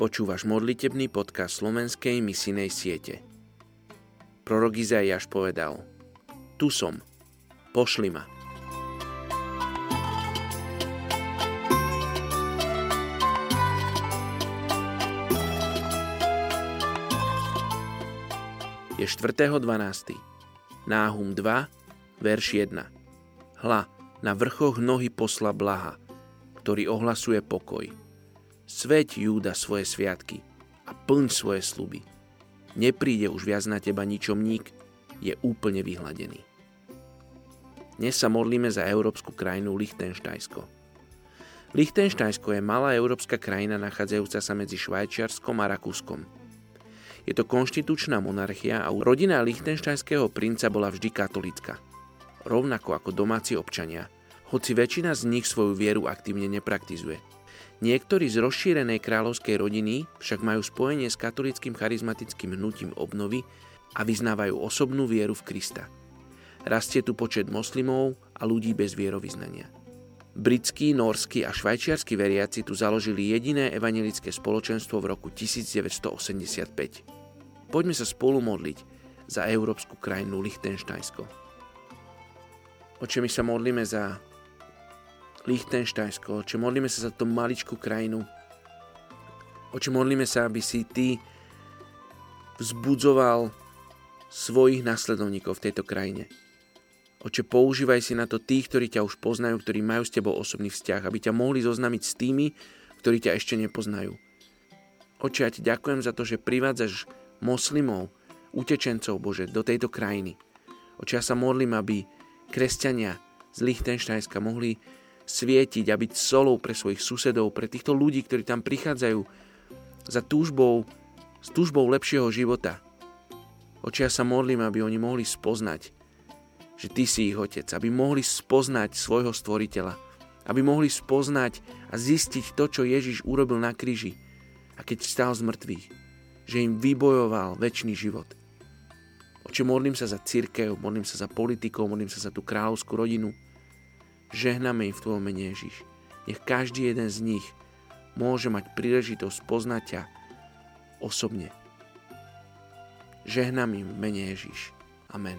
Počúvaš modlitebný podcast slovenskej misijnej siete. Prorok Izaiáš povedal Tu som, pošli ma. Je 4.12. Náhum 2, verš 1. Hla, na vrchoch nohy posla blaha, ktorý ohlasuje pokoj Sveď Júda svoje sviatky a plň svoje sluby. Nepríde už viac na teba ničomník, je úplne vyhladený. Dnes sa modlíme za európsku krajinu Lichtenštajsko. Lichtenštajsko je malá európska krajina nachádzajúca sa medzi Švajčiarskom a Rakúskom. Je to konštitučná monarchia a rodina lichtenštajského princa bola vždy katolická. Rovnako ako domáci občania, hoci väčšina z nich svoju vieru aktívne nepraktizuje – Niektorí z rozšírenej kráľovskej rodiny však majú spojenie s katolickým charizmatickým hnutím obnovy a vyznávajú osobnú vieru v Krista. Rastie tu počet moslimov a ľudí bez vierovýznania. Britskí, norskí a švajčiarsky veriaci tu založili jediné evanelické spoločenstvo v roku 1985. Poďme sa spolu modliť za európsku krajinu Lichtenštajsko. Oče, my sa modlíme za Lichtenštajsko. Oče, modlíme sa za tú maličkú krajinu. Oče, modlíme sa, aby si Ty vzbudzoval svojich nasledovníkov v tejto krajine. Oče, používaj si na to tých, ktorí ťa už poznajú, ktorí majú s tebou osobný vzťah, aby ťa mohli zoznamiť s tými, ktorí ťa ešte nepoznajú. Oče, ja ti ďakujem za to, že privádzaš moslimov, utečencov, Bože, do tejto krajiny. Oče, ja sa modlím, aby kresťania z Lichtenštajska mohli svietiť a byť solou pre svojich susedov, pre týchto ľudí, ktorí tam prichádzajú za túžbou, s túžbou lepšieho života. Oči ja sa modlím, aby oni mohli spoznať, že Ty si ich Otec, aby mohli spoznať svojho Stvoriteľa, aby mohli spoznať a zistiť to, čo Ježiš urobil na kríži a keď vstal z mŕtvych, že im vybojoval väčší život. Oče, modlím sa za církev, modlím sa za politikov, modlím sa za tú kráľovskú rodinu, Žehname im v Tvojom mene Ježiš. Nech každý jeden z nich môže mať príležitosť poznať ťa osobne. Žehnám im v mene Ježiš. Amen.